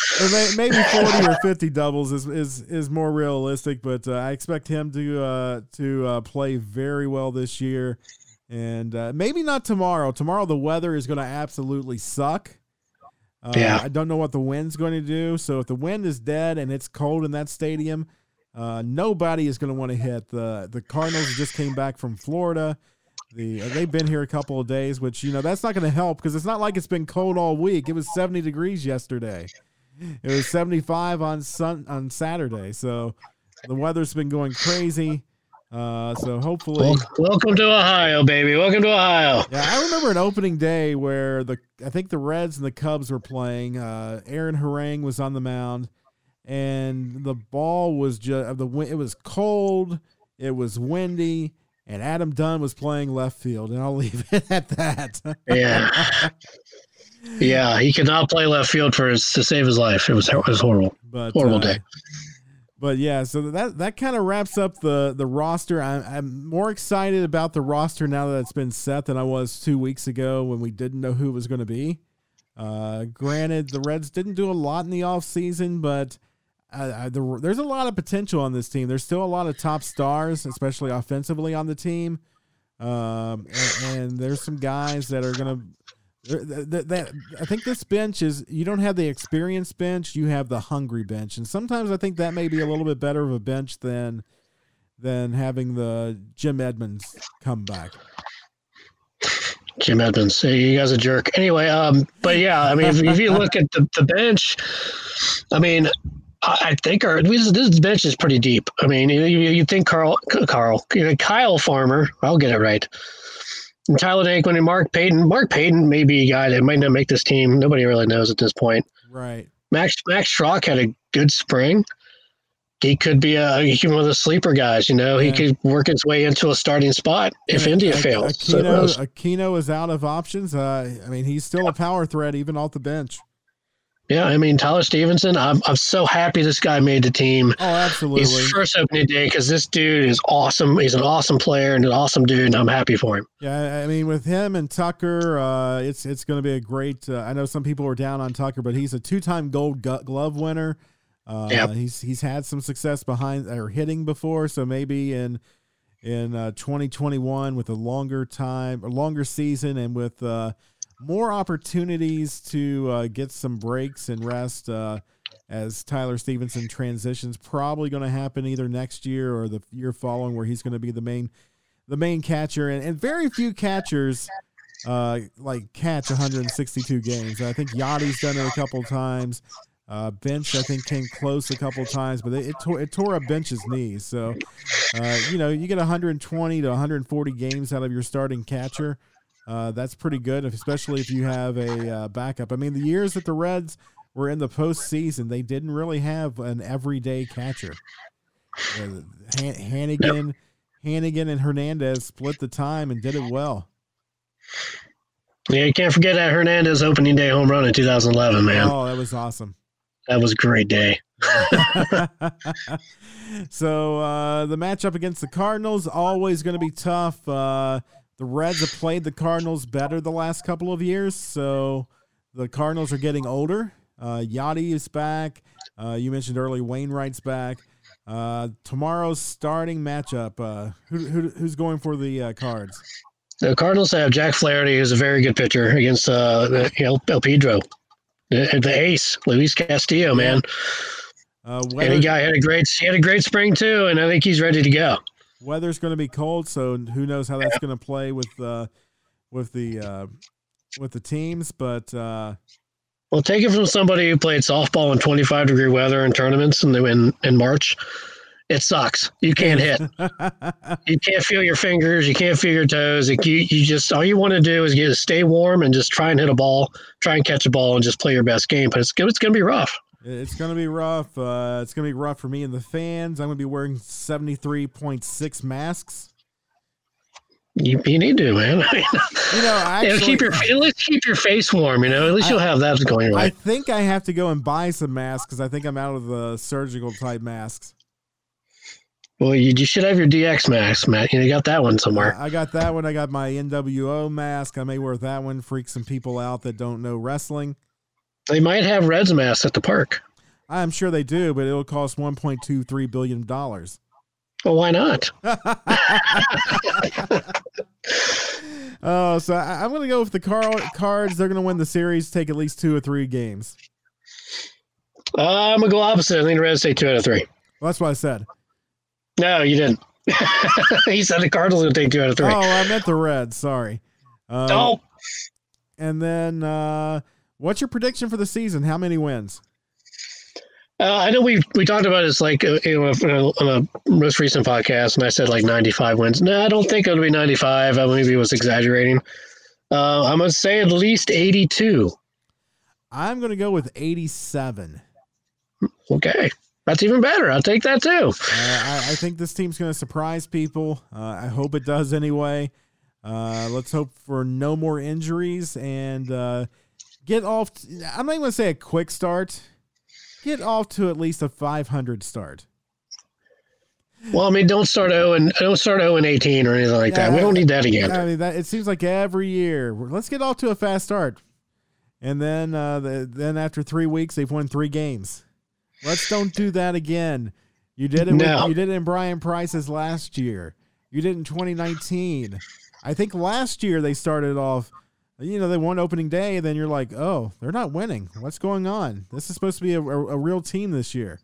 Maybe 40 or 50 doubles is is, is more realistic, but uh, I expect him to uh, to uh, play very well this year, and uh, maybe not tomorrow. Tomorrow the weather is going to absolutely suck. Uh, Yeah. I don't know what the wind's going to do. So if the wind is dead and it's cold in that stadium, uh, nobody is going to want to hit. the The Cardinals just came back from Florida. The uh, they've been here a couple of days, which you know that's not going to help because it's not like it's been cold all week. It was seventy degrees yesterday. It was seventy five on sun on Saturday. So the weather's been going crazy. Uh, so hopefully, Welcome to Ohio, baby. Welcome to Ohio. yeah, I remember an opening day where the I think the Reds and the Cubs were playing. Uh, Aaron Harang was on the mound, and the ball was just the wi- it was cold, it was windy, and Adam Dunn was playing left field, and I'll leave it at that. Yeah. Yeah, he could not play left field for his, to save his life. It was it was horrible. but Horrible uh, day. But yeah, so that that kind of wraps up the the roster. I'm, I'm more excited about the roster now that it's been set than I was two weeks ago when we didn't know who it was going to be. Uh, granted, the Reds didn't do a lot in the offseason, but I, the, there's a lot of potential on this team. There's still a lot of top stars, especially offensively on the team. Um, and, and there's some guys that are going to. That, that I think this bench is you don't have the experienced bench, you have the hungry bench, and sometimes I think that may be a little bit better of a bench than than having the Jim Edmonds come back. Jim Edmonds, you guys a jerk. Anyway, um, but yeah, I mean, if, if you look at the, the bench, I mean, I, think our this, this bench is pretty deep. I mean, you, you think Carl, Carl, you know, Kyle Farmer, I'll get it right. And Tyler Naquin and Mark Payton. Mark Payton may be a guy that might not make this team. Nobody really knows at this point. Right. Max Max Schrock had a good spring. He could be a he one of the sleeper guys. You know, he could work his way into a starting spot if And India Ak- fails. So, Aquino, Aquino is out of options. Uh, I mean, he's still a power threat even off the bench. Yeah, I mean Tyler Stephenson. I'm I'm so happy this guy made the team. Oh, absolutely. His first opening day because this dude is awesome. He's an awesome player and an awesome dude. And I'm happy for him. Yeah, I mean, with him and Tucker, uh, it's it's going to be a great. Uh, I know some people are down on Tucker, but he's a two-time Gold Glove winner. Uh, Yep. He's he's had some success behind or hitting before, so maybe in in uh, 2021 with a longer time, a longer season, and with uh, more opportunities to uh, get some breaks and rest uh, as Tyler Stephenson transitions. Probably going to happen either next year or the year following, where he's going to be the main the main catcher, and, and very few catchers uh, like catch 162 games. I think Yadi's done it a couple times. Uh, Bench, I think, came close a couple times, but it, it, tore, it tore Bench's knees. So, uh, you know, you get 120 to 140 games out of your starting catcher. Uh, that's pretty good, especially if you have a uh, backup. I mean, the years that the Reds were in the postseason, they didn't really have an everyday catcher. Uh, Han- Hanigan, Hanigan, and Hernandez split the time and did it well. Yeah, you can't forget that Hernandez opening day home run in 2011, man. Oh, that was awesome. That was a great day. so uh, the matchup against the Cardinals always going to be tough. Uh, the Reds have played the Cardinals better the last couple of years, so the Cardinals are getting older. Uh, Yadi is back. Uh, you mentioned earlier Wainwright's back. Uh, tomorrow's starting matchup. Uh, who, who, who's going for the uh, Cards? The Cardinals have Jack Flaherty, who's a very good pitcher against uh, the- El, El Pedro, the, the ace, Luis Castillo, man. Uh, And he got had a great he had a great spring too, and I think he's ready to go. Weather's going to be cold, so who knows how that's going to play with uh, with the uh, with the teams. But uh, Well, take it from somebody who played softball in 25 degree weather in tournaments in, in, in March. It sucks. You can't hit. You can't feel your fingers. You can't feel your toes. Like, you, you just all you want to do is get stay warm and just try and hit a ball, try and catch a ball, and just play your best game. But it's it's going to be rough. It's going to be rough. Uh, it's going to be rough for me and the fans. I'm going to be wearing 73.6 masks. You, you need to, man. You know, actually, keep your at least keep your face warm. You know, at least you'll have that going I think I have to go and buy some masks because I think I'm out of the surgical type masks. Well, you, you should have your DX mask, Matt. You got that one somewhere. I got that one. I got my NWO mask. I may wear that one. Freak some people out that don't know wrestling. They might have Reds masks at the park. I'm sure they do, but it'll cost 1.23 billion dollars. Well, why not? Oh, so I, I'm going to go with the car- Cards. They're going to win the series. Take at least two or three games. Uh, I'm gonna go opposite. I think the Reds take two out of three. Well, that's what I said. No, you didn't. he said the Cardinals will take two out of three. Oh, I meant the Reds. Sorry. Uh, oh, And then, uh, what's your prediction for the season? How many wins? uh, I know we we talked about it's like uh, you know, on a, most recent podcast, and I said like 95 wins. No, I don't think it'll be 95. I maybe was exaggerating. Uh, I'm gonna say at least 82. I'm going to go with 87. Okay, that's even better. I'll take that too. Uh, I, I think this team's going to surprise people. Uh, I hope it does anyway. Uh, let's hope for no more injuries and uh, get off. I'm not even going to say a quick start. Get off to at least a 500 start. Well, I mean, don't start 0 and don't start 0 and 18 or anything like that. We don't need that again. I mean, that it seems like every year. Let's get off to a fast start, and then uh, the, then after three weeks, they've won three games. Let's don't do that again. You did it. No. With, you did it in Bryan Price's last year. You did it in 2019. I think last year they started off. You know, they won opening day, then you're like, oh, they're not winning. What's going on? This is supposed to be a, a, a real team this year.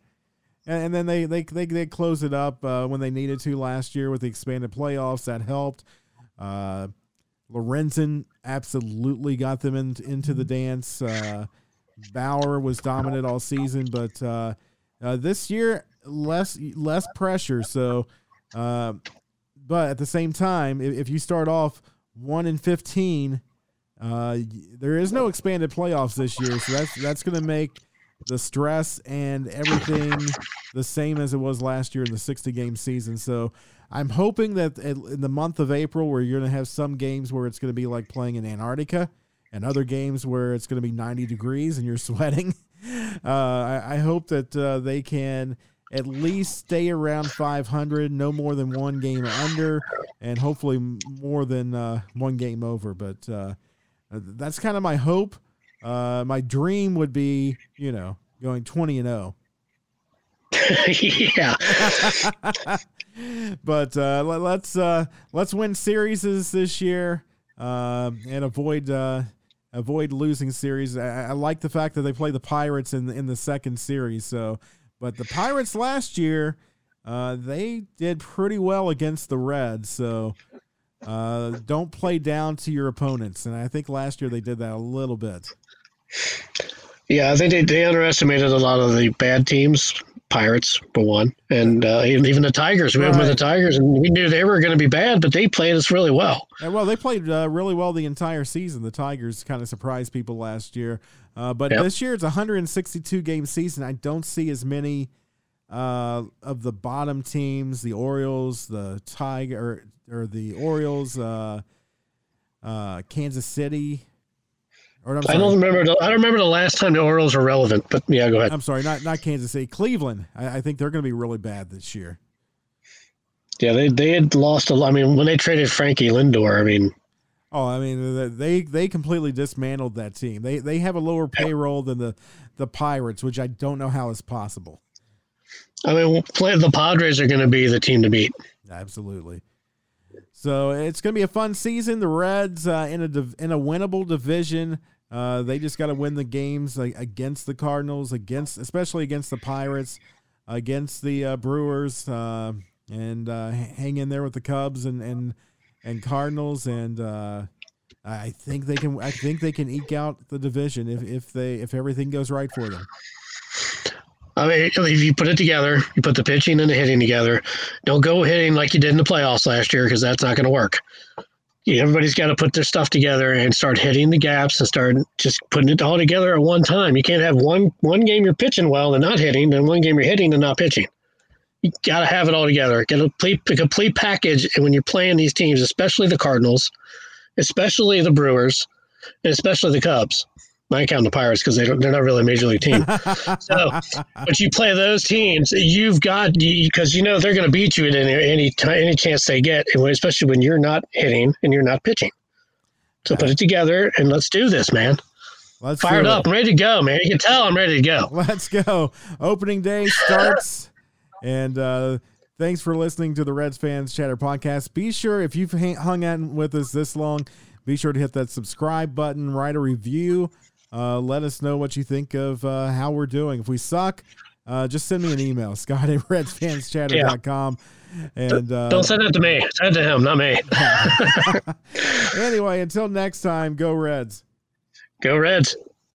And, and then they they they they closed it up uh, when they needed to last year with the expanded playoffs. That helped. Uh, Lorenzen absolutely got them in, into the dance. Uh, Bauer was dominant all season, but uh, uh, this year less less pressure. So, uh, but at the same time, if, if you start off one in fifteen, uh, there is no expanded playoffs this year. So that's that's going to make the stress and everything the same as it was last year in the 60 game season. So I'm hoping that in the month of April, where you're going to have some games where it's going to be like playing in Antarctica and other games where it's going to be 90 degrees and you're sweating. Uh, I, I hope that uh, they can at least stay around 500, no more than one game under, and hopefully more than uh, one game over. But uh, that's kind of my hope. Uh, my dream would be, you know, going 20 and oh. 0. yeah. but uh, let, us uh, let's win series this year uh, and avoid uh, avoid losing series. I, I, like the fact that they play the Pirates in the, in the second series. So, but the Pirates last year uh, they did pretty well against the Reds. So. Uh, don't play down to your opponents, and I think last year they did that a little bit. Yeah, I think they, they underestimated a lot of the bad teams Pirates for one, and uh, even the Tigers. We right. went with the Tigers, and we knew they were going to be bad, but they played us really well. well, they played uh, really well the entire season. The Tigers kind of surprised people last year, uh, but yep. this year it's a 162 game season. I don't see as many uh, of the bottom teams, the Orioles, the Tiger, or, or the Orioles, uh, uh, Kansas City. Or, I don't remember. The, I don't remember the last time the Orioles were relevant. But yeah, go ahead. I'm sorry, not not Kansas City, Cleveland. I, I think they're going to be really bad this year. Yeah, they they had lost a lot. I mean, when they traded Frankie Lindor, I mean, oh, I mean, they they completely dismantled that team. They they have a lower payroll than the the Pirates, which I don't know how is possible. I mean, the Padres are going to be the team to beat. Absolutely. So it's going to be a fun season. The Reds uh, in a in a winnable division. Uh, they just got to win the games like, against the Cardinals, against especially against the Pirates, against the uh, Brewers, uh, and uh, hang in there with the Cubs and and and Cardinals. And uh, I think they can. I think they can eke out the division if if they if everything goes right for them. I mean, if you put it together, you put the pitching and the hitting together. Don't go hitting like you did in the playoffs last year because that's not going to work everybody's got to put their stuff together and start hitting the gaps and start just putting it all together at one time. You can't have one one game you're pitching well and not hitting, and one game you're hitting and not pitching. You got to have it all together. Get a complete, a complete package. And when you're playing these teams, especially the Cardinals, especially the Brewers, and especially the Cubs, I count the Pirates because they don't, they're not really a major league team. so, but you play those teams, you've got because you know they're going to beat you at any any, any chance they get, especially when you're not hitting and you're not pitching. So put it together and let's do this, man. Let's Fired up, I'm ready to go, man. You can tell I'm ready to go. Let's go. Opening day starts, and uh, thanks for listening to the Reds Fans Chatter podcast. Be sure if you've hung out with us this long, be sure to hit that subscribe button, write a review. Uh, let us know what you think of uh, how we're doing. If we suck, uh, just send me an email, Scott at redsfanschatter.com. And uh, don't send it to me. Send it to him, not me. anyway, until next time, go Reds. Go Reds.